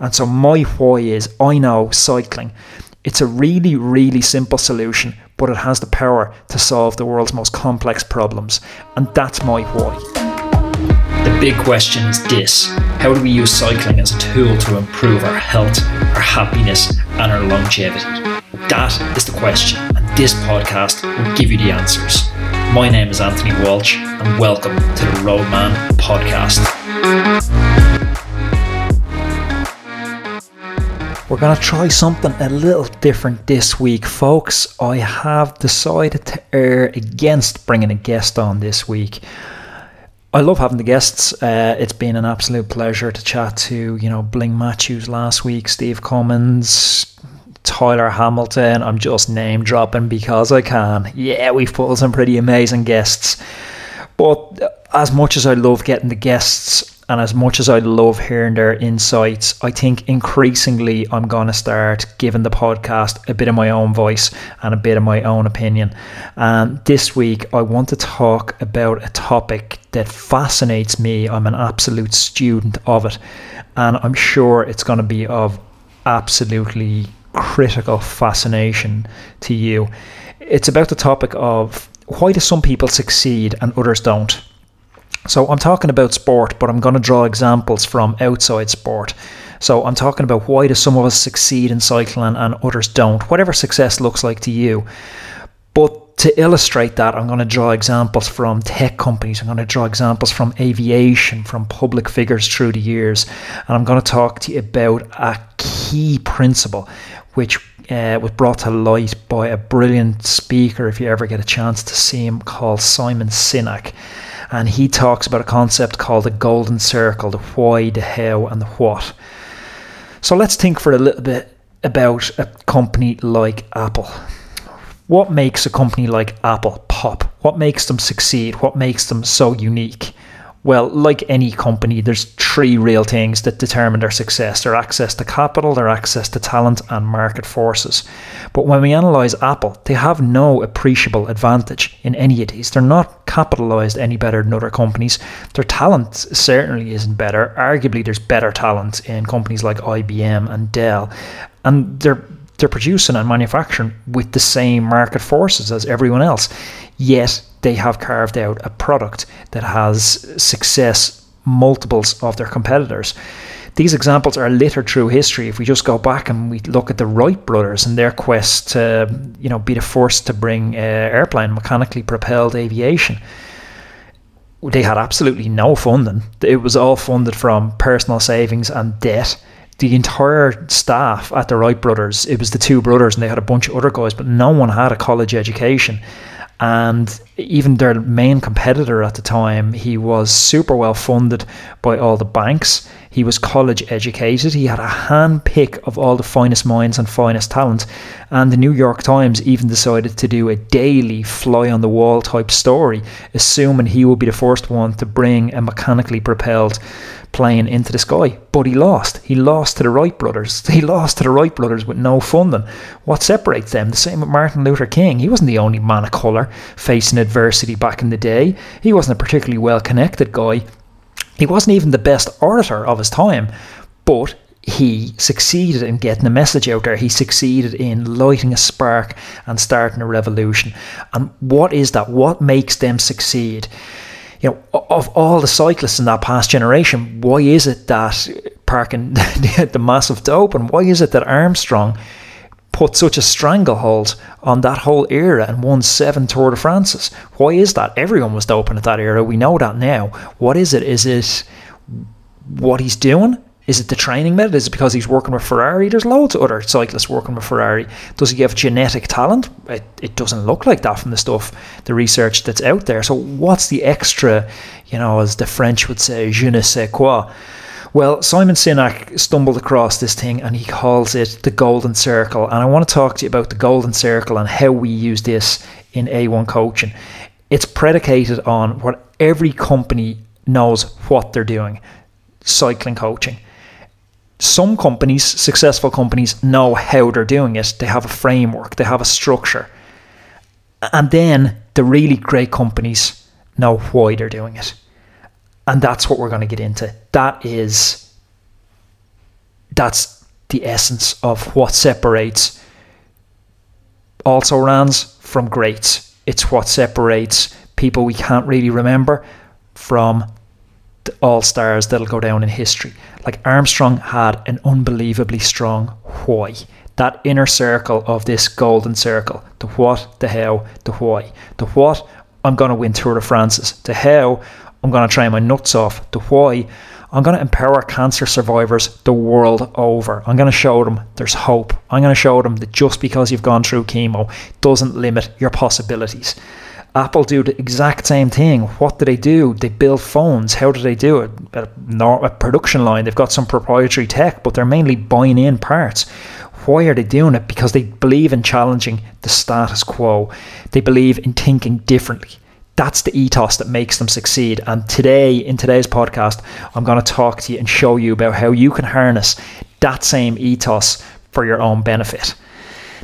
And so my why is I know cycling. It's a really, really simple solution, but it has the power to solve the world's most complex problems. And that's my why. The big question is this How do we use cycling as a tool to improve our health, our happiness, and our longevity? That is the question, and this podcast will give you the answers. My name is Anthony Walsh, and welcome to the Roadman Podcast. We're going to try something a little different this week, folks. I have decided to err against bringing a guest on this week. I love having the guests. Uh, it's been an absolute pleasure to chat to, you know, Bling Matthews last week, Steve Cummings, Tyler Hamilton. I'm just name dropping because I can. Yeah, we've put some pretty amazing guests. But as much as I love getting the guests and as much as I love hearing their insights, I think increasingly I'm going to start giving the podcast a bit of my own voice and a bit of my own opinion. And this week, I want to talk about a topic that fascinates me. I'm an absolute student of it, and I'm sure it's going to be of absolutely critical fascination to you. It's about the topic of why do some people succeed and others don't? So I'm talking about sport, but I'm going to draw examples from outside sport. So I'm talking about why do some of us succeed in cycling and others don't, whatever success looks like to you. But to illustrate that, I'm going to draw examples from tech companies. I'm going to draw examples from aviation, from public figures through the years. And I'm going to talk to you about a key principle which uh, was brought to light by a brilliant speaker, if you ever get a chance to see him, called Simon Sinek and he talks about a concept called the golden circle the why, the how, and the what. So let's think for a little bit about a company like Apple. What makes a company like Apple pop? What makes them succeed? What makes them so unique? Well, like any company, there's three real things that determine their success their access to capital, their access to talent, and market forces. But when we analyse Apple, they have no appreciable advantage in any of these. They're not capitalised any better than other companies. Their talent certainly isn't better. Arguably, there's better talent in companies like IBM and Dell. And they're they're producing and manufacturing with the same market forces as everyone else. Yet they have carved out a product that has success multiples of their competitors. These examples are littered through history. If we just go back and we look at the Wright brothers and their quest to, you know, be the first to bring uh, airplane mechanically propelled aviation, they had absolutely no funding. It was all funded from personal savings and debt the entire staff at the Wright brothers, it was the two brothers and they had a bunch of other guys, but no one had a college education and even their main competitor at the time, he was super well funded by all the banks. He was college educated. He had a hand pick of all the finest minds and finest talent. And the New York Times even decided to do a daily fly on the wall type story, assuming he would be the first one to bring a mechanically propelled plane into the sky. But he lost. He lost to the Wright brothers. He lost to the Wright brothers with no funding. What separates them? The same with Martin Luther King. He wasn't the only man of colour facing adversity back in the day. He wasn't a particularly well connected guy. He wasn't even the best orator of his time. But he succeeded in getting a message out there. He succeeded in lighting a spark and starting a revolution. And what is that? What makes them succeed? you know, of all the cyclists in that past generation, why is it that parking the massive dope and why is it that Armstrong put such a stranglehold on that whole era and won seven Tour de France's? Why is that? Everyone was doping at that era. We know that now. What is it? Is it what he's doing? Is it the training method? Is it because he's working with Ferrari? There's loads of other cyclists working with Ferrari. Does he have genetic talent? It, it doesn't look like that from the stuff, the research that's out there. So what's the extra, you know, as the French would say, je ne sais quoi? Well, Simon Sinek stumbled across this thing and he calls it the golden circle. And I want to talk to you about the golden circle and how we use this in A1 coaching. It's predicated on what every company knows what they're doing cycling coaching some companies, successful companies, know how they're doing it. They have a framework, they have a structure. And then the really great companies know why they're doing it. And that's what we're going to get into. That is that's the essence of what separates also rans from greats. It's what separates people we can't really remember from the all stars that'll go down in history. Like Armstrong had an unbelievably strong why. That inner circle of this golden circle the what, the how, the why. The what, I'm going to win Tour de France's. The how, I'm going to try my nuts off. The why, I'm going to empower cancer survivors the world over. I'm going to show them there's hope. I'm going to show them that just because you've gone through chemo doesn't limit your possibilities. Apple do the exact same thing. What do they do? They build phones. How do they do it? A, a production line. They've got some proprietary tech, but they're mainly buying in parts. Why are they doing it? Because they believe in challenging the status quo. They believe in thinking differently. That's the ethos that makes them succeed. And today, in today's podcast, I'm going to talk to you and show you about how you can harness that same ethos for your own benefit.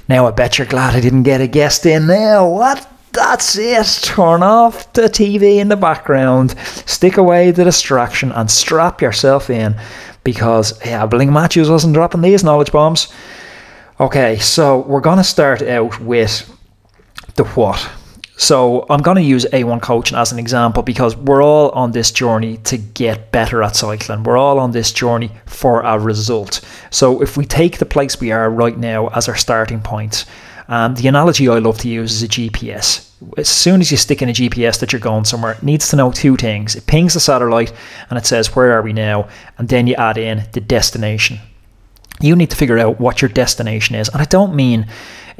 Now, I bet you're glad I didn't get a guest in there. What? That's it. Turn off the TV in the background, stick away the distraction, and strap yourself in because, yeah, Bling Matthews wasn't dropping these knowledge bombs. Okay, so we're going to start out with the what. So I'm going to use A1 coaching as an example because we're all on this journey to get better at cycling. We're all on this journey for a result. So if we take the place we are right now as our starting point, um, the analogy I love to use is a GPS. As soon as you stick in a GPS that you're going somewhere, it needs to know two things. It pings the satellite and it says, Where are we now? And then you add in the destination. You need to figure out what your destination is. And I don't mean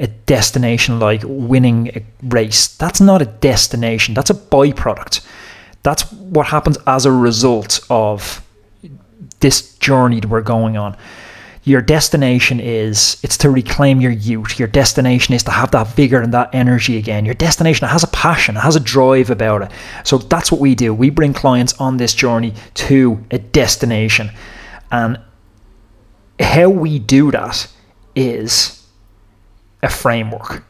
a destination like winning a race. That's not a destination, that's a byproduct. That's what happens as a result of this journey that we're going on. Your destination is it's to reclaim your youth. Your destination is to have that vigor and that energy again. Your destination has a passion it has a drive about it. So that's what we do. We bring clients on this journey to a destination. And how we do that is a framework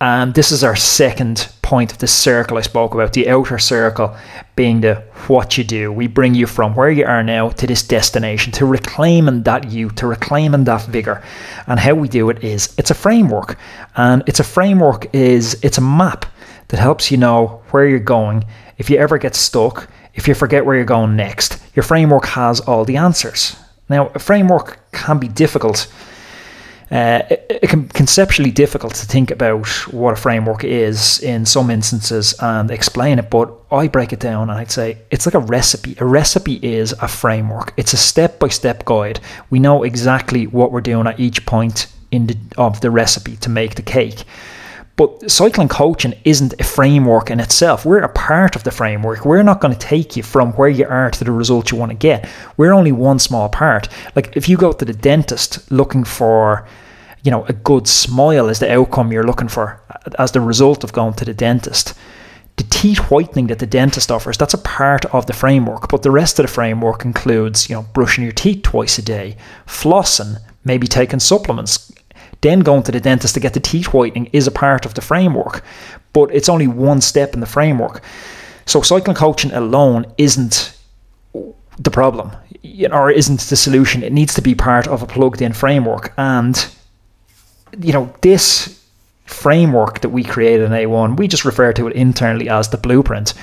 and this is our second point of the circle I spoke about, the outer circle being the what you do. We bring you from where you are now to this destination, to reclaiming that you, to reclaiming that vigor. And how we do it is it's a framework. And it's a framework is it's a map that helps you know where you're going. If you ever get stuck, if you forget where you're going next, your framework has all the answers. Now, a framework can be difficult uh, it, can conceptually difficult to think about what a framework is in some instances and explain it, but I break it down and I'd say it's like a recipe. A recipe is a framework. It's a step-by-step guide. We know exactly what we're doing at each point in the, of the recipe to make the cake. But cycling coaching isn't a framework in itself. We're a part of the framework. We're not going to take you from where you are to the result you want to get. We're only one small part. Like if you go to the dentist looking for, you know, a good smile as the outcome you're looking for as the result of going to the dentist. The teeth whitening that the dentist offers, that's a part of the framework, but the rest of the framework includes, you know, brushing your teeth twice a day, flossing, maybe taking supplements, then going to the dentist to get the teeth whitening is a part of the framework, but it's only one step in the framework. So cycling coaching alone isn't the problem, or isn't the solution. It needs to be part of a plugged-in framework, and you know this framework that we created in A1, we just refer to it internally as the blueprint.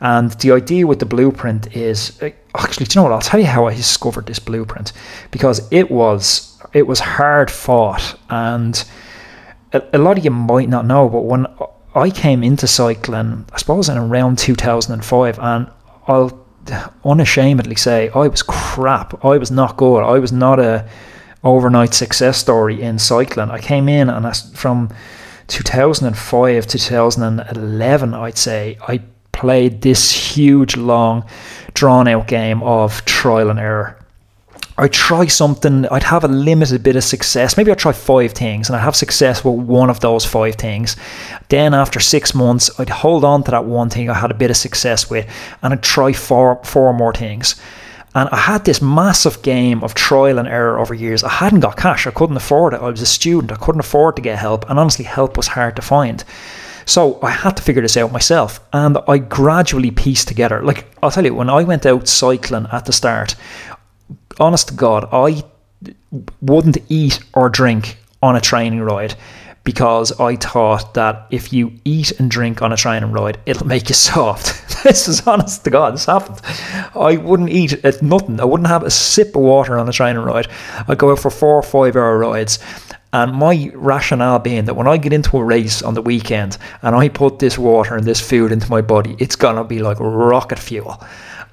And the idea with the blueprint is uh, actually, do you know what? I'll tell you how I discovered this blueprint because it was it was hard fought, and a, a lot of you might not know, but when I came into cycling, I suppose in around 2005, and I'll unashamedly say I was crap. I was not good. I was not a overnight success story in cycling. I came in and I, from 2005 to 2011, I'd say I played this huge, long, drawn out game of trial and error. I'd try something, I'd have a limited bit of success. Maybe I'd try five things and I'd have success with one of those five things. Then after six months, I'd hold on to that one thing I had a bit of success with and I'd try four, four more things. And I had this massive game of trial and error over years. I hadn't got cash, I couldn't afford it. I was a student, I couldn't afford to get help, and honestly, help was hard to find. So I had to figure this out myself, and I gradually pieced together. Like I'll tell you, when I went out cycling at the start, honest to God, I wouldn't eat or drink on a training ride because I thought that if you eat and drink on a training ride, it'll make you soft. this is honest to God, this happened. I wouldn't eat at nothing. I wouldn't have a sip of water on a training ride. I'd go out for four or five hour rides. And my rationale being that when I get into a race on the weekend and I put this water and this food into my body, it's gonna be like rocket fuel.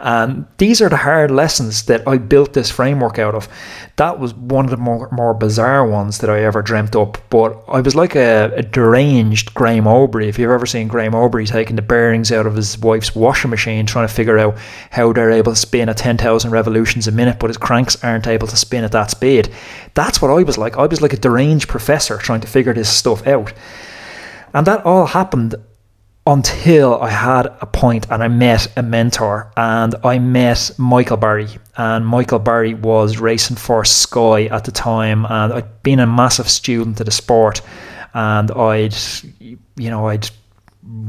And these are the hard lessons that I built this framework out of. That was one of the more, more bizarre ones that I ever dreamt up. But I was like a, a deranged Graham Obree. If you've ever seen Graham Obree taking the bearings out of his wife's washing machine, trying to figure out how they're able to spin at 10,000 revolutions a minute, but his cranks aren't able to spin at that speed. That's what I was like. I was like a deranged professor trying to figure this stuff out. And that all happened until I had a point and I met a mentor and I met Michael Barry. And Michael Barry was racing for Sky at the time and I'd been a massive student of the sport and I'd you know I'd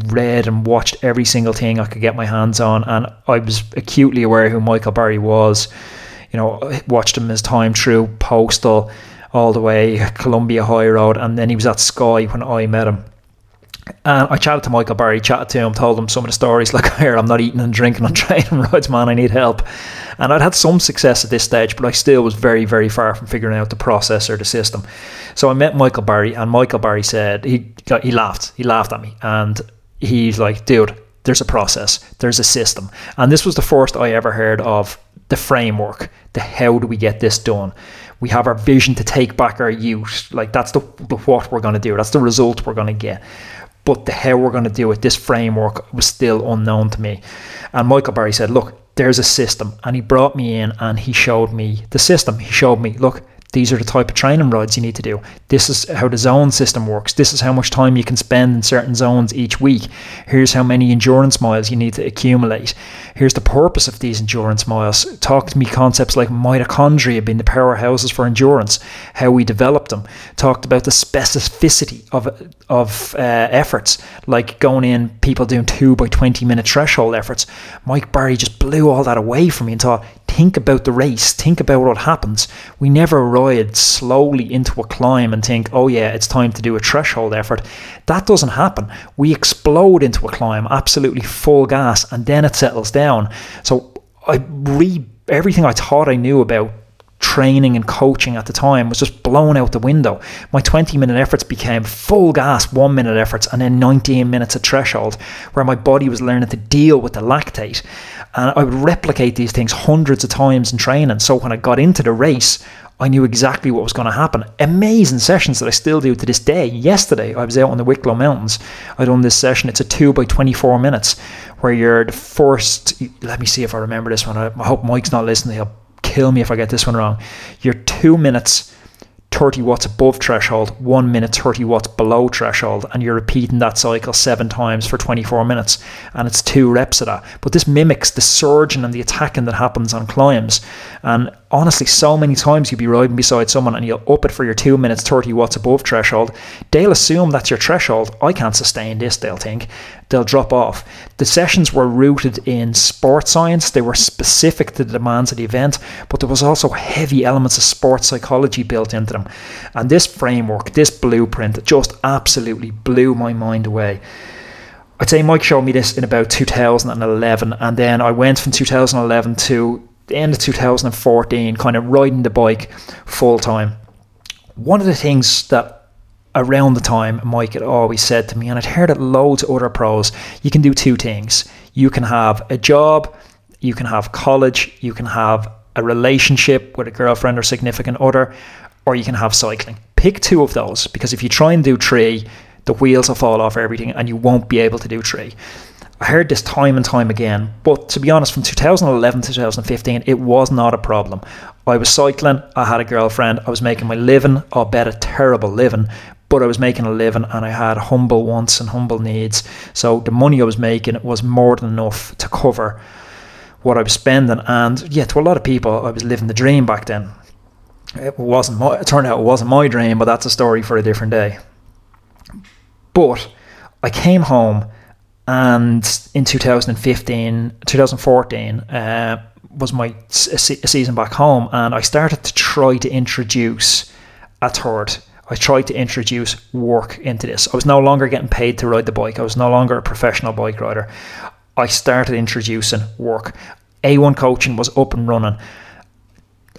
read and watched every single thing I could get my hands on and I was acutely aware who Michael Barry was. You know watched him his time through Postal all the way Columbia High Road and then he was at Sky when I met him and I chatted to Michael Barry, chatted to him, told him some of the stories like, here, I'm not eating and drinking on training rides, man, I need help. And I'd had some success at this stage, but I still was very, very far from figuring out the process or the system. So I met Michael Barry, and Michael Barry said, he, he laughed, he laughed at me. And he's like, dude, there's a process, there's a system. And this was the first I ever heard of the framework, the how do we get this done we have our vision to take back our youth like that's the, the what we're going to do that's the result we're going to get but the how we're going to do it, this framework was still unknown to me. And Michael Barry said, Look, there's a system. And he brought me in and he showed me the system. He showed me, Look, these are the type of training rides you need to do. This is how the zone system works. This is how much time you can spend in certain zones each week. Here's how many endurance miles you need to accumulate. Here's the purpose of these endurance miles. Talk to me concepts like mitochondria being the powerhouses for endurance, how we develop them. Talked about the specificity of of uh, efforts, like going in, people doing two by 20 minute threshold efforts. Mike Barry just blew all that away from me and thought, think about the race, think about what happens. We never ride slowly into a climb and think, oh yeah, it's time to do a threshold effort. That doesn't happen. We explode into a climb, absolutely full gas, and then it settles down. So I read everything I thought I knew about training and coaching at the time was just blown out the window. My 20 minute efforts became full gas one minute efforts and then 19 minutes at threshold, where my body was learning to deal with the lactate. And I would replicate these things hundreds of times in training. So when I got into the race, I knew exactly what was going to happen. Amazing sessions that I still do to this day. Yesterday, I was out on the Wicklow Mountains. I done this session. It's a two by 24 minutes where you're the first. Let me see if I remember this one. I, I hope Mike's not listening. He'll kill me if I get this one wrong. You're two minutes 30 watts above threshold, one minute 30 watts below threshold, and you're repeating that cycle seven times for 24 minutes, and it's two reps of that. But this mimics the surging and the attacking that happens on climbs. And honestly, so many times you'll be riding beside someone and you'll up it for your two minutes 30 watts above threshold. They'll assume that's your threshold. I can't sustain this, they'll think. They'll drop off. The sessions were rooted in sports science, they were specific to the demands of the event, but there was also heavy elements of sports psychology built into them. And this framework, this blueprint, just absolutely blew my mind away. I'd say Mike showed me this in about 2011, and then I went from 2011 to the end of 2014, kind of riding the bike full time. One of the things that around the time Mike had always said to me, and I'd heard it loads of other pros, you can do two things. You can have a job, you can have college, you can have a relationship with a girlfriend or significant other, or you can have cycling. Pick two of those because if you try and do three, the wheels will fall off everything and you won't be able to do three. I heard this time and time again, but to be honest, from 2011 to 2015, it was not a problem. I was cycling, I had a girlfriend, I was making my living, I'll bet a terrible living, but I was making a living and I had humble wants and humble needs. So the money I was making was more than enough to cover what I was spending. And yeah, to a lot of people, I was living the dream back then. It wasn't my, it turned out it wasn't my dream, but that's a story for a different day. But I came home and in 2015, 2014, uh, was my season back home, and I started to try to introduce a third. I tried to introduce work into this. I was no longer getting paid to ride the bike. I was no longer a professional bike rider. I started introducing work. A1 coaching was up and running.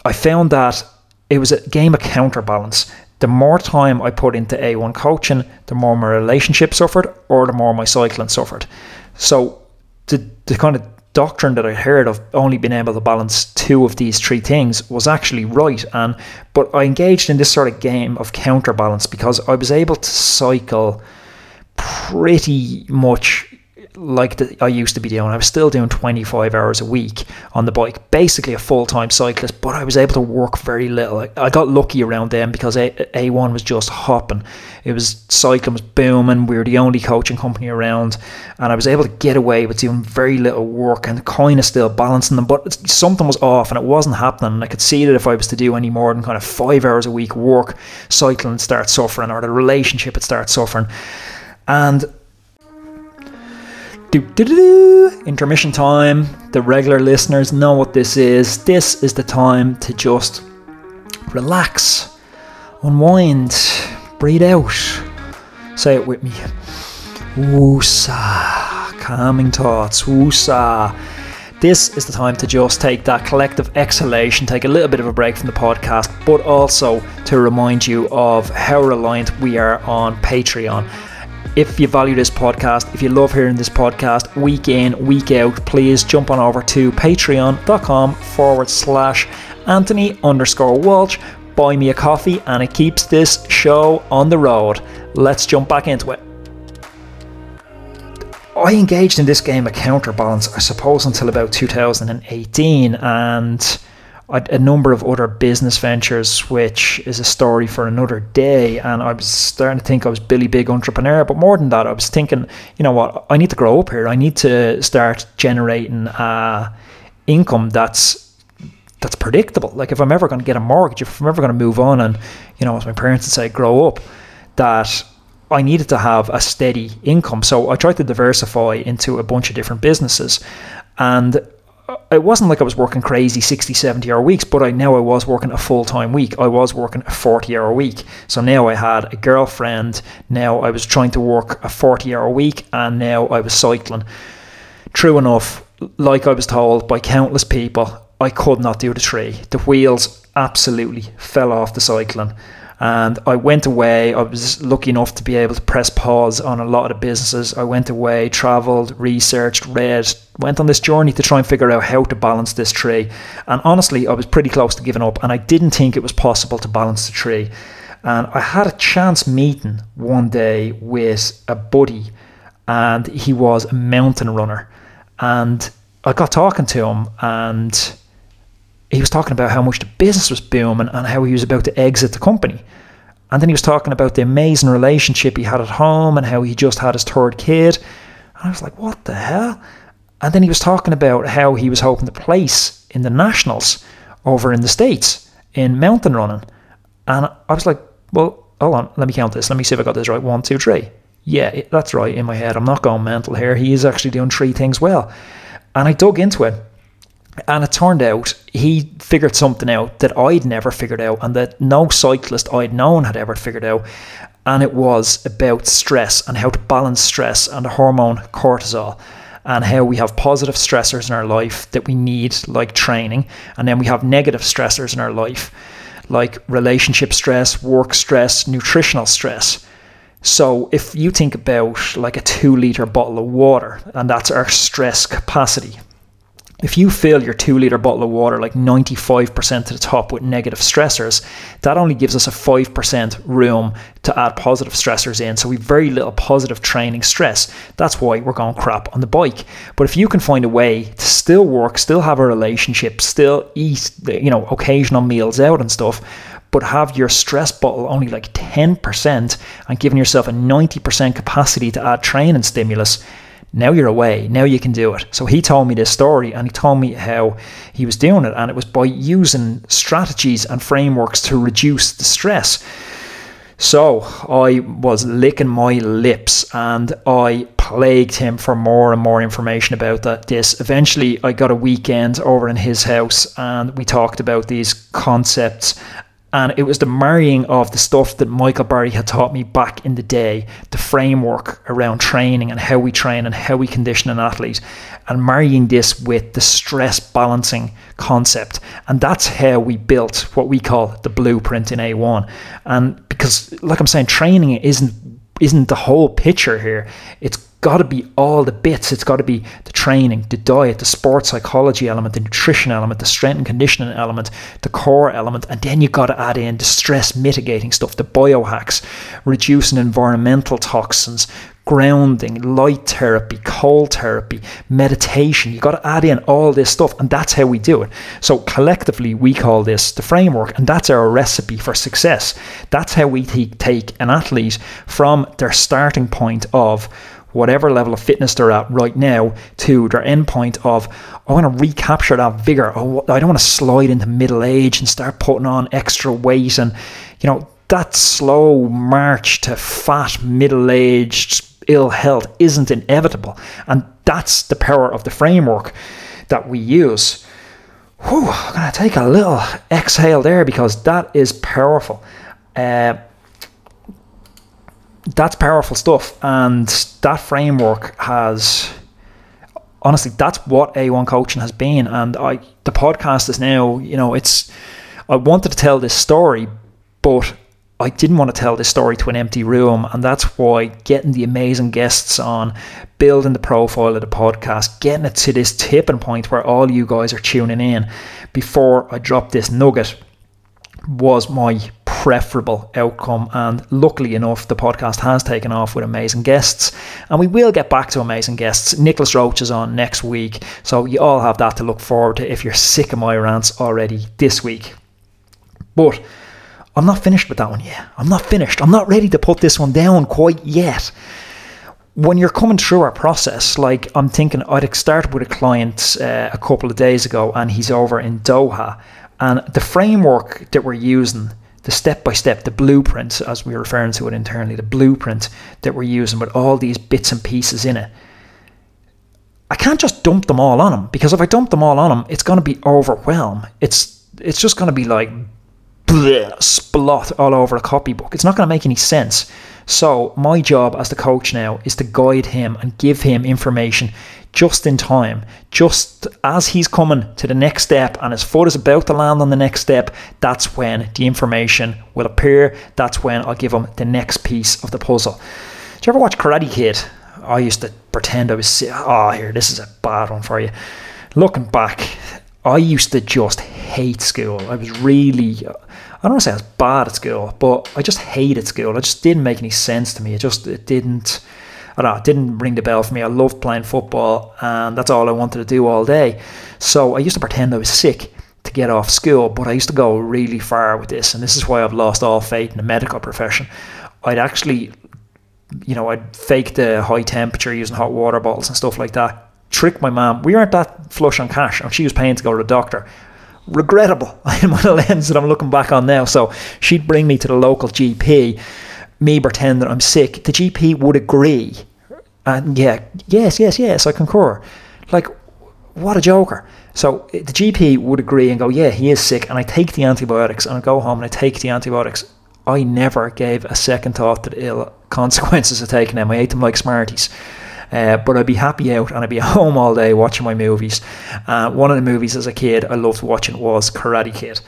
I found that it was a game of counterbalance. The more time I put into A1 coaching, the more my relationship suffered, or the more my cycling suffered. So the, the kind of doctrine that I heard of only being able to balance two of these three things was actually right. And but I engaged in this sort of game of counterbalance because I was able to cycle pretty much like the, I used to be doing. I was still doing 25 hours a week on the bike, basically a full time cyclist, but I was able to work very little. I, I got lucky around then because a, A1 was just hopping. It was cycling was booming. We were the only coaching company around, and I was able to get away with doing very little work and kind of still balancing them. But something was off, and it wasn't happening. And I could see that if I was to do any more than kind of five hours a week work, cycling start suffering, or the relationship would start suffering. And Intermission time. The regular listeners know what this is. This is the time to just relax, unwind, breathe out. Say it with me. Woosa. Calming thoughts. Woosa. This is the time to just take that collective exhalation, take a little bit of a break from the podcast, but also to remind you of how reliant we are on Patreon. If you value this podcast, if you love hearing this podcast week in, week out, please jump on over to patreon.com forward slash Anthony underscore Walsh. Buy me a coffee and it keeps this show on the road. Let's jump back into it. I engaged in this game of counterbalance, I suppose, until about 2018, and a, number of other business ventures, which is a story for another day. And I was starting to think I was Billy Big entrepreneur, but more than that, I was thinking, you know what, I need to grow up here. I need to start generating uh, income that's that's predictable. Like if I'm ever going to get a mortgage, if I'm ever going to move on, and you know, as my parents would say, grow up, that I needed to have a steady income. So I tried to diversify into a bunch of different businesses, and it wasn't like I was working crazy 60, 70 hour weeks, but I now I was working a full time week. I was working a 40 hour week. So now I had a girlfriend. Now I was trying to work a 40 hour week and now I was cycling. True enough, like I was told by countless people, I could not do the tree. The wheels absolutely fell off the cycling. And I went away. I was lucky enough to be able to press pause on a lot of the businesses. I went away, traveled, researched, read, went on this journey to try and figure out how to balance this tree. And honestly, I was pretty close to giving up, and I didn't think it was possible to balance the tree. And I had a chance meeting one day with a buddy, and he was a mountain runner. And I got talking to him, and he was talking about how much the business was booming and how he was about to exit the company. And then he was talking about the amazing relationship he had at home and how he just had his third kid. And I was like, what the hell? And then he was talking about how he was hoping to place in the nationals over in the States in mountain running. And I was like, well, hold on, let me count this. Let me see if I got this right. One, two, three. Yeah, that's right in my head. I'm not going mental here. He is actually doing three things well. And I dug into it and it turned out he figured something out that I'd never figured out and that no cyclist I'd known had ever figured out. And it was about stress and how to balance stress and the hormone cortisol and how we have positive stressors in our life that we need, like training, and then we have negative stressors in our life, like relationship stress, work stress, nutritional stress. So if you think about like a two liter bottle of water, and that's our stress capacity, if you fill your two litre bottle of water like 95% to the top with negative stressors, that only gives us a 5% room to add positive stressors in. So we've very little positive training stress. That's why we're going crap on the bike. But if you can find a way to still work, still have a relationship, still eat, you know, occasional meals out and stuff, but have your stress bottle only like 10% and giving yourself a 90% capacity to add training stimulus, now you're away. Now you can do it. So he told me this story and he told me how he was doing it. And it was by using strategies and frameworks to reduce the stress. So I was licking my lips and I plagued him for more and more information about that this eventually i got a weekend over in his house and we talked about these concepts and it was the marrying of the stuff that Michael Barry had taught me back in the day, the framework around training and how we train and how we condition an athlete, and marrying this with the stress balancing concept. And that's how we built what we call the blueprint in A1. And because, like I'm saying, training isn't isn't the whole picture here. It's got to be all the bits. It's got to be the training, the diet, the sports psychology element, the nutrition element, the strength and conditioning element, the core element, and then you got to add in the stress mitigating stuff, the biohacks, reducing environmental toxins, grounding, light therapy, cold therapy, meditation. You got to add in all this stuff, and that's how we do it. So collectively, we call this the framework, and that's our recipe for success. That's how we take an athlete from their starting point of whatever level of fitness they're at right now to their endpoint of I want to recapture that vigor. Oh, I don't want to slide into middle age and start putting on extra weight and you know that slow march to fat middle aged ill health isn't inevitable and that's the power of the framework that we use. Whew, I'm gonna take a little exhale there because that is powerful. Uh, that's powerful stuff. And that framework has honestly that's what A1 coaching has been. And I the podcast is now, you know, it's I wanted to tell this story, but I didn't want to tell this story to an empty room, and that's why getting the amazing guests on, building the profile of the podcast, getting it to this tipping point where all you guys are tuning in before I drop this nugget was my preferable outcome. And luckily enough, the podcast has taken off with amazing guests. And we will get back to amazing guests. Nicolas Roche is on next week. So you all have that to look forward to if you're sick of my rants already this week. But I'm not finished with that one yet. I'm not finished. I'm not ready to put this one down quite yet. When you're coming through our process, like I'm thinking, I'd started with a client uh, a couple of days ago, and he's over in Doha, and the framework that we're using the step by step, the blueprint, as we're referring to it internally, the blueprint that we're using with all these bits and pieces in it. I can't just dump them all on him because if I dump them all on him, it's going to be overwhelm. It's it's just going to be like bleh, splot all over a copybook. It's not going to make any sense. So my job as the coach now is to guide him and give him information just in time, just as he's coming to the next step and his foot is about to land on the next step, that's when the information will appear. That's when I'll give him the next piece of the puzzle. Did you ever watch Karate Kid? I used to pretend I was, oh, here, this is a bad one for you. Looking back, I used to just hate school. I was really, I don't want to say I was bad at school, but I just hated school. It just didn't make any sense to me. It just, it didn't I don't know, it didn't ring the bell for me. I loved playing football, and that's all I wanted to do all day. So I used to pretend I was sick to get off school, but I used to go really far with this, and this is why I've lost all faith in the medical profession. I'd actually, you know, I'd fake the high temperature using hot water bottles and stuff like that. Trick my mum. We weren't that flush on cash, and she was paying to go to the doctor regrettable in my lens that I'm looking back on now. So she'd bring me to the local GP me pretend that I'm sick, the GP would agree. And yeah, yes, yes, yes, I concur. Like, what a joker. So eh, the GP would agree and go, yeah, he is sick. And I take the antibiotics and I go home and I take the antibiotics. I never gave a second thought to the ill consequences of taking them. I ate them like Smarties. Uh, but I'd be happy out and I'd be at home all day watching my movies. Uh, one of the movies as a kid I loved watching was Karate Kid.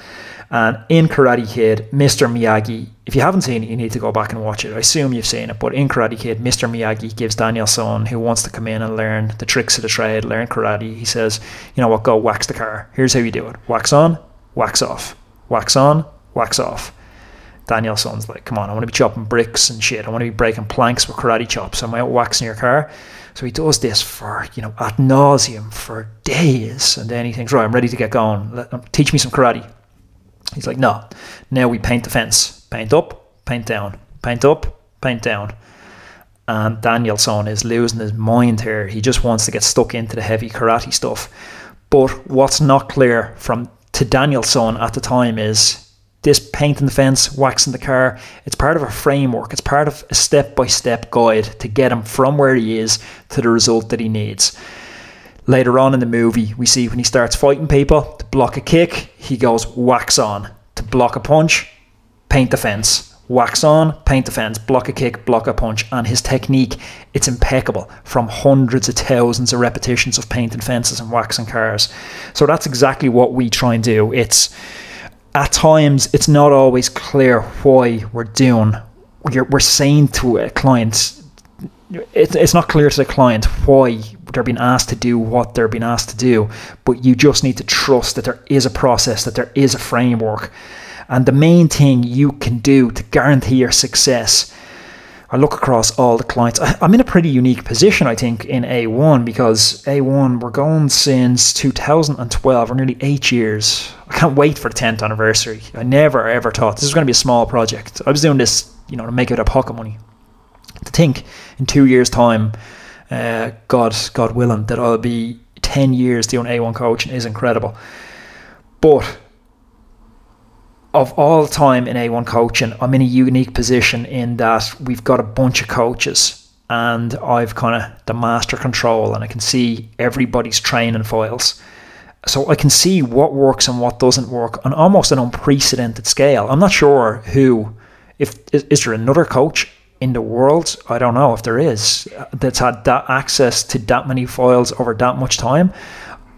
And in Karate Kid, Mr. Miyagi, if you haven't seen it, you need to go back and watch it. I assume you've seen it, but in Karate Kid, Mr. Miyagi gives Daniel-san, who wants to come in and learn the tricks of the trade, learn karate, he says, you know what, go wax the car. Here's how you do it wax on, wax off. Wax on, wax off. Daniel-san's like, come on, I want to be chopping bricks and shit. I want to be breaking planks with karate chops. Am I out waxing your car? So he does this for, you know, ad nauseum for days. And then he thinks, right, I'm ready to get going. Let, um, teach me some karate. He's like, no, now we paint the fence. Paint up, paint down. Paint up, paint down. And Daniel-san is losing his mind here. He just wants to get stuck into the heavy karate stuff. But what's not clear from to Daniel-san at the time is this painting the fence, waxing the car. It's part of a framework. It's part of a step by step guide to get him from where he is to the result that he needs. Later on in the movie, we see when he starts fighting people to block a kick, he goes wax on. To block a punch, paint the fence. Wax on, paint the fence, block a kick, block a punch, and his technique, it's impeccable from hundreds of thousands of repetitions of painting fences and waxing cars. So that's exactly what we try and do. It's at times it's not always clear why we're doing. We're, we're saying to a client, it, it's not clear to the client why they're being asked to do what they're being asked to do, but you just need to trust that there is a process, that there is a framework. And the main thing you can do to guarantee your success, I look across all the clients. I'm in a pretty unique position, I think, in A1 because A1, we're going since 2012, or nearly eight years. Can't wait for the 10th anniversary. I never ever thought this was going to be a small project. I was doing this, you know, to make it a pocket money. To think in two years' time, uh, God, God willing, that I'll be 10 years doing A1 coaching is incredible. But of all time in A1 coaching, I'm in a unique position in that we've got a bunch of coaches and I've kind of the master control and I can see everybody's training files. So I can see what works and what doesn't work on almost an unprecedented scale. I'm not sure who, if is, is there another coach in the world? I don't know if there is that's had that access to that many files over that much time.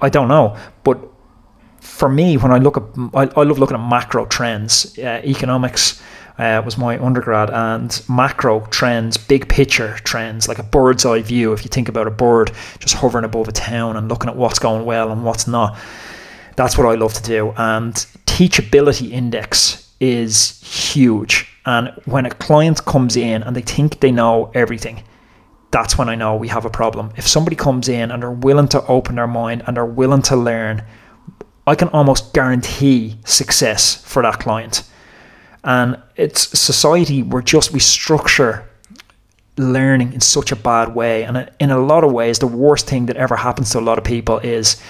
I don't know, but for me, when I look at, I, I love looking at macro trends. Uh, economics uh, was my undergrad, and macro trends, big picture trends, like a bird's eye view. If you think about a bird just hovering above a town and looking at what's going well and what's not, that's what I love to do. And teachability index is huge. And when a client comes in and they think they know everything, that's when I know we have a problem. If somebody comes in and they're willing to open their mind and they're willing to learn, I can almost guarantee success for that client. And it's society where just we structure learning in such a bad way. And in a lot of ways, the worst thing that ever happens to a lot of people is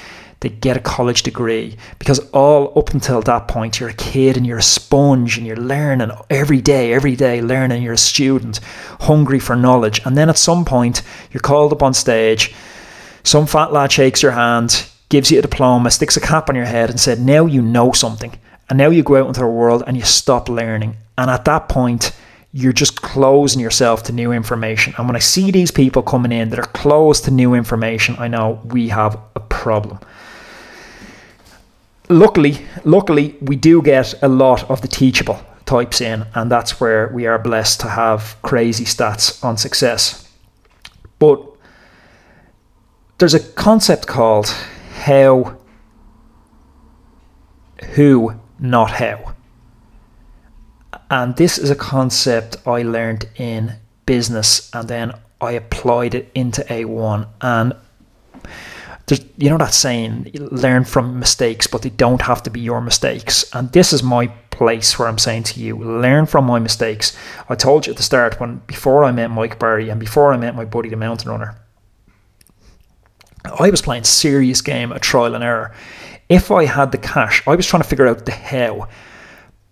they get a college degree because all up until that point you're a kid and you're a sponge and you're learning every day every day learning you're a student hungry for knowledge and then at some point you're called up on stage some fat lad shakes your hand gives you a diploma, sticks a cap on your head, and said, Now you know something. And now you go out into the world and you stop learning. And at that point, you're just closing yourself to new information. And when I see these people coming in that are closed to new information, I know we have a problem. Luckily, luckily, we do get a lot of the teachable types in, and that's where we are blessed to have crazy stats on success. But there's a concept called how, who, not how. And this is a concept I learned in business and then I applied it into A1. And you know that saying, learn from mistakes, but they don't have to be your mistakes. And this is my place where I'm saying to you, learn from my mistakes. I told you at the start when before I met Mike Barry and before I met my buddy the mountain runner, I was playing serious game of trial and error. If I had the cash, I was trying to figure out the how.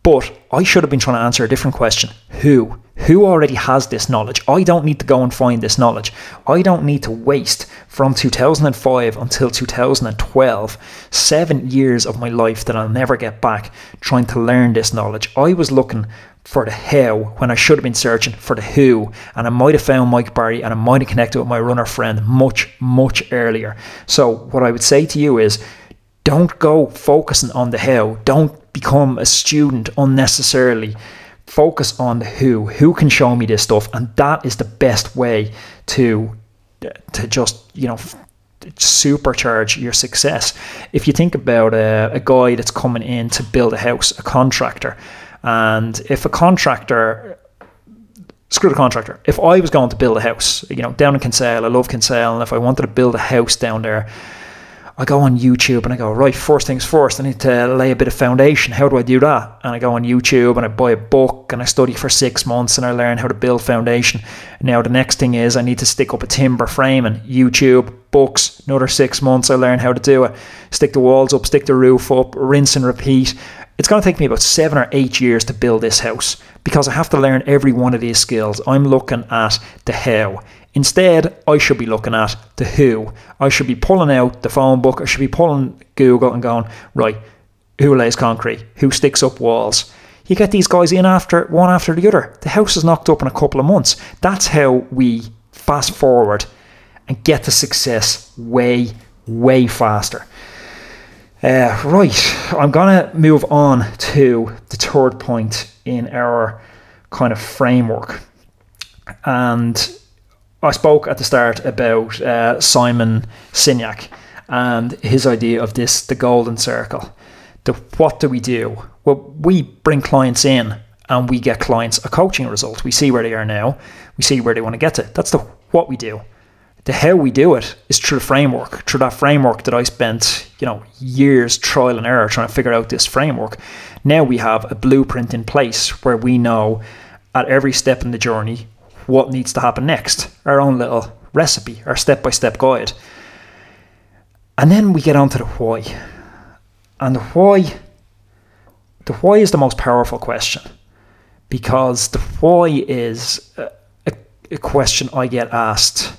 But I should have been trying to answer a different question. Who? Who already has this knowledge? I don't need to go and find this knowledge. I don't need to waste from 2005 until 2012 seven years of my life that I'll never get back trying to learn this knowledge. I was looking for the how when I should have been searching for the who. And I might have found Mike Barry and I might have connected with my runner friend much, much earlier. So, what I would say to you is don't go focusing on the how. Don't become a student unnecessarily. Focus on the who. Who can show me this stuff? And that is the best way to to just, you know, supercharge your success. If you think about a, a guy that's coming in to build a house, a contractor, and if a contractor, screw the contractor, if I was going to build a house, you know, down in Kinsale, I love Kinsale, and if I wanted to build a house down there, I go on YouTube and I go, right, first things first, I need to lay a bit of foundation. How do I do that? And I go on YouTube and I buy a book and I study for six months and I learn how to build foundation. Now, the next thing is I need to stick up a timber frame and YouTube, books, another six months, I learn how to do it. Stick the walls up, stick the roof up, rinse and repeat It's going to take me about seven or eight years to build this house because I have to learn every one of these skills. I'm looking at the how. Instead, I should be looking at the who. I should be pulling out the phone book. I should be pulling Google and going, right, who lays concrete? Who sticks up walls? You get these guys in after one after the other. The house is knocked up in a couple of months. That's how we fast forward and get to success way, way faster. Uh, right, I'm going to move on to the third point in our kind of framework. And I spoke at the start about uh, Simon Sinek and his idea of this the golden circle. The what do we do? Well, we bring clients in and we get clients a coaching result. We see where they are now, we see where they want to get to. That's the what we do the how we do it is through the framework, through that framework that I spent, you know, years trial and error trying to figure out this framework. Now we have a blueprint in place where we know at every step in the journey what needs to happen next. Our own little recipe, our step by step guide. And then we get on to the why. And the why the why is the most powerful question because the why is a, a, a question I get asked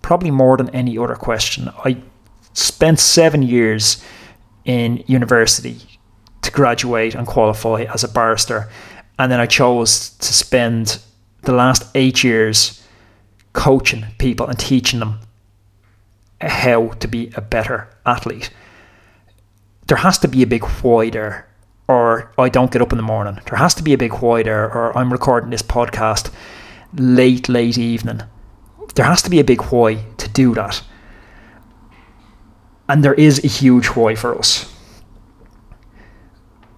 probably more than any other question. I spent seven years in university to graduate and qualify as a barrister, and then I chose to spend the last eight years coaching people and teaching them how to be a better athlete. There has to be a big why there, or I don't get up in the morning. There has to be a big why there, or I'm recording this podcast late, late evening there has to be a big why to do that. And there is a huge why for us.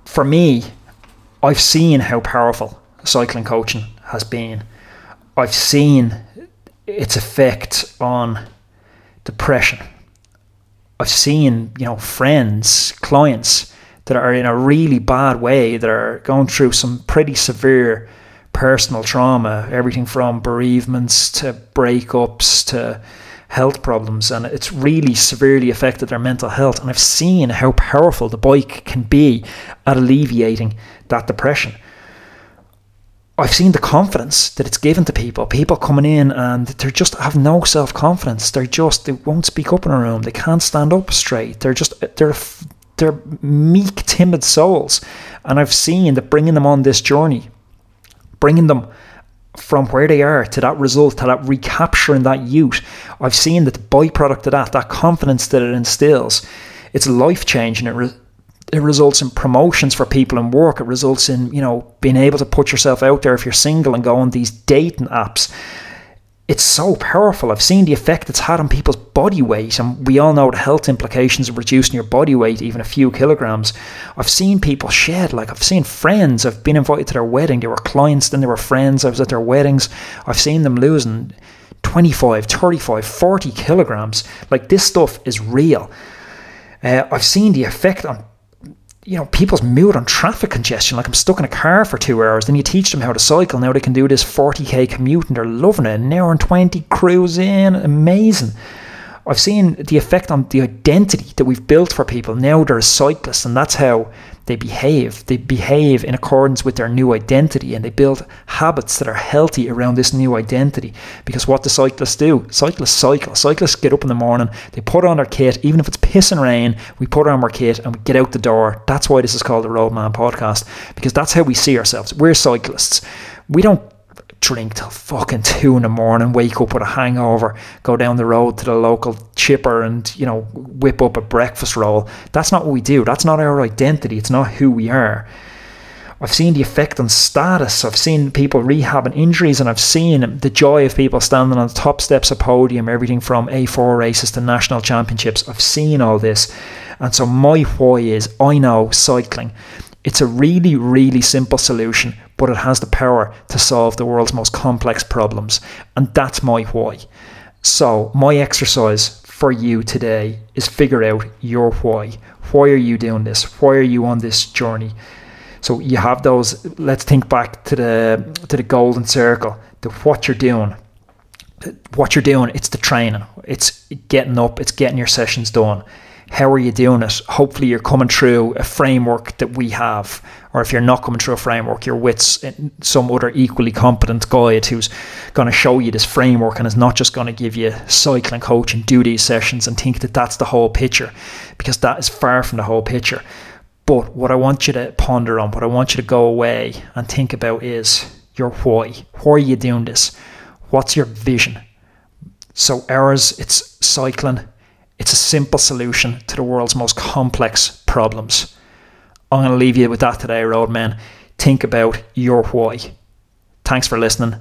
For me, I've seen how powerful cycling coaching has been. I've seen its effect on depression. I've seen, you know, friends, clients that are in a really bad way, that are going through some pretty severe personal trauma, everything from bereavements to breakups to health problems, and it's really severely affected their mental health. And I've seen how powerful the bike can be at alleviating that depression. I've seen the confidence that it's given to people. People coming in and they just have no self confidence. They're just they won't speak up in a room. They can't stand up straight. They're just they're they're meek, timid souls. And I've seen that bringing them on this journey bringing them from where they are to that result, to that recapturing that youth. I've seen that the byproduct of that, that confidence that it instills, it's life changing. It, it results in promotions for people in work. It results in, you know, being able to put yourself out there if you're single and go on these dating apps it's so powerful. I've seen the effect it's had on people's body weight, and we all know the health implications of reducing your body weight even a few kilograms. I've seen people shed, like I've seen friends, I've been invited to their wedding, they were clients, then they were friends, I was at their weddings. I've seen them losing 25, 35, 40 kilograms. Like this stuff is real. Uh, I've seen the effect on you know, people's mood on traffic congestion. Like I'm stuck in a car for two hours. Then you teach them how to cycle. Now they can do this 40k commute and they're loving it. An hour and 20 cruise in. Amazing. I've seen the effect on the identity that we've built for people. Now they're cyclists, and that's how they behave. They behave in accordance with their new identity, and they build habits that are healthy around this new identity. Because what do cyclists do? Cyclists cycle. Cyclists get up in the morning, they put on their kit, even if it's pissing rain, we put on our kit and we get out the door. That's why this is called the Roadman Podcast, because that's how we see ourselves. We're cyclists. We don't drink till fucking two in the morning, wake up with a hangover, go down the road to the local chipper and, you know, whip up a breakfast roll. That's not what we do. That's not our identity. It's not who we are. I've seen the effect on status. I've seen people rehabbing injuries, and I've seen the joy of people standing on the top steps of podium, everything from A4 races to national championships. I've seen all this. And so my why is I know cycling. It's a really, really simple solution but it has the power to solve the world's most complex problems. And that's my why. So, my exercise for you today is figure out your why. Why are you doing this? Why are you on this journey? So you have those. Let's think back to the to the golden circle. The what you're doing. What you're doing. It's the training. It's getting up. It's getting your sessions done. How are you doing it? Hopefully, you're coming through a framework that we have, or if you're not coming through a framework, you're with eh, some other equally competent guide who's going to show you this framework and is not just going to give you cycling coach and do these sessions and think that that's the whole picture, because that is far from the whole picture. But what I want you to ponder on, what I want you to go away and think about is your why. Why are you doing this? What's your vision? So ours, it's cycling. It's a simple solution to the world's most complex problems. I'm going to leave you with that today, roadmen. Think about your why. Thanks for listening.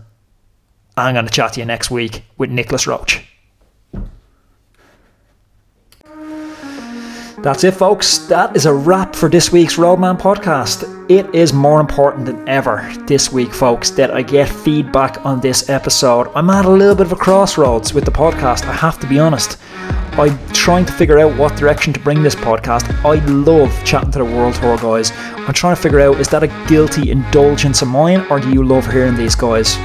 I'm going to chat to you next week with Nicolas Roche. That's it, folks. That is a wrap for this week's Roadman podcast. It is more important than ever this week, folks, that I get feedback on this episode. I'm at a little bit of a crossroads with the podcast, I have to be honest. I'm trying to figure out what direction to bring this podcast. I love chatting to the World Tour guys. I'm trying to figure out is that a guilty indulgence of mine, or do you love hearing these guys?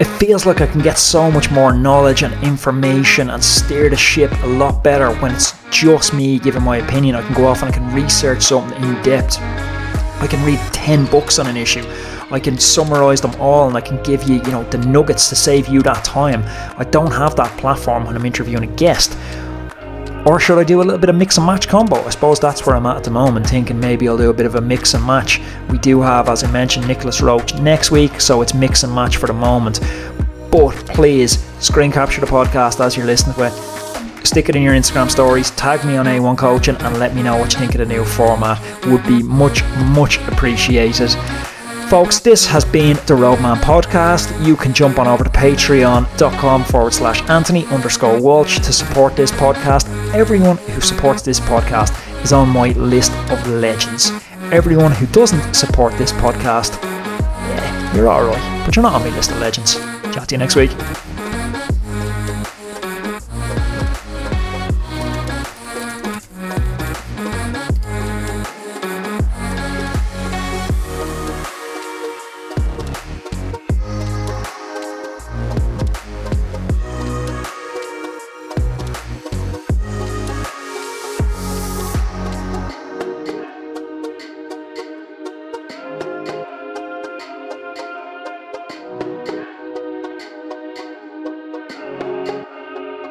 it feels like I can get so much more knowledge and information and steer the ship a lot better when it's just me giving my opinion. I can go off and I can research something in depth. I can read 10 books on an issue. I can summarize them all and I can give you, you know, the nuggets to save you that time. I don't have that platform when I'm interviewing a guest. Or should I do a little bit of mix and match combo? I suppose that's where I'm at at the moment, thinking maybe I'll do a bit of a mix and match. We do have, as I mentioned, Nicolas Roche next week, so it's mix and match for the moment. But please screen capture the podcast as you're listening to it. Stick it in your Instagram stories, tag me on A1 Coaching, and let me know what you think of the new format. Would be much, much appreciated. Folks, this has been the Roadman Podcast. You can jump on over to patreon.com forward slash Anthony underscore Walsh to support this podcast. Everyone who supports this podcast is on my list of legends. Everyone who doesn't support this podcast, yeah, you're alright, but you're not on my list of legends. Chat to you next week.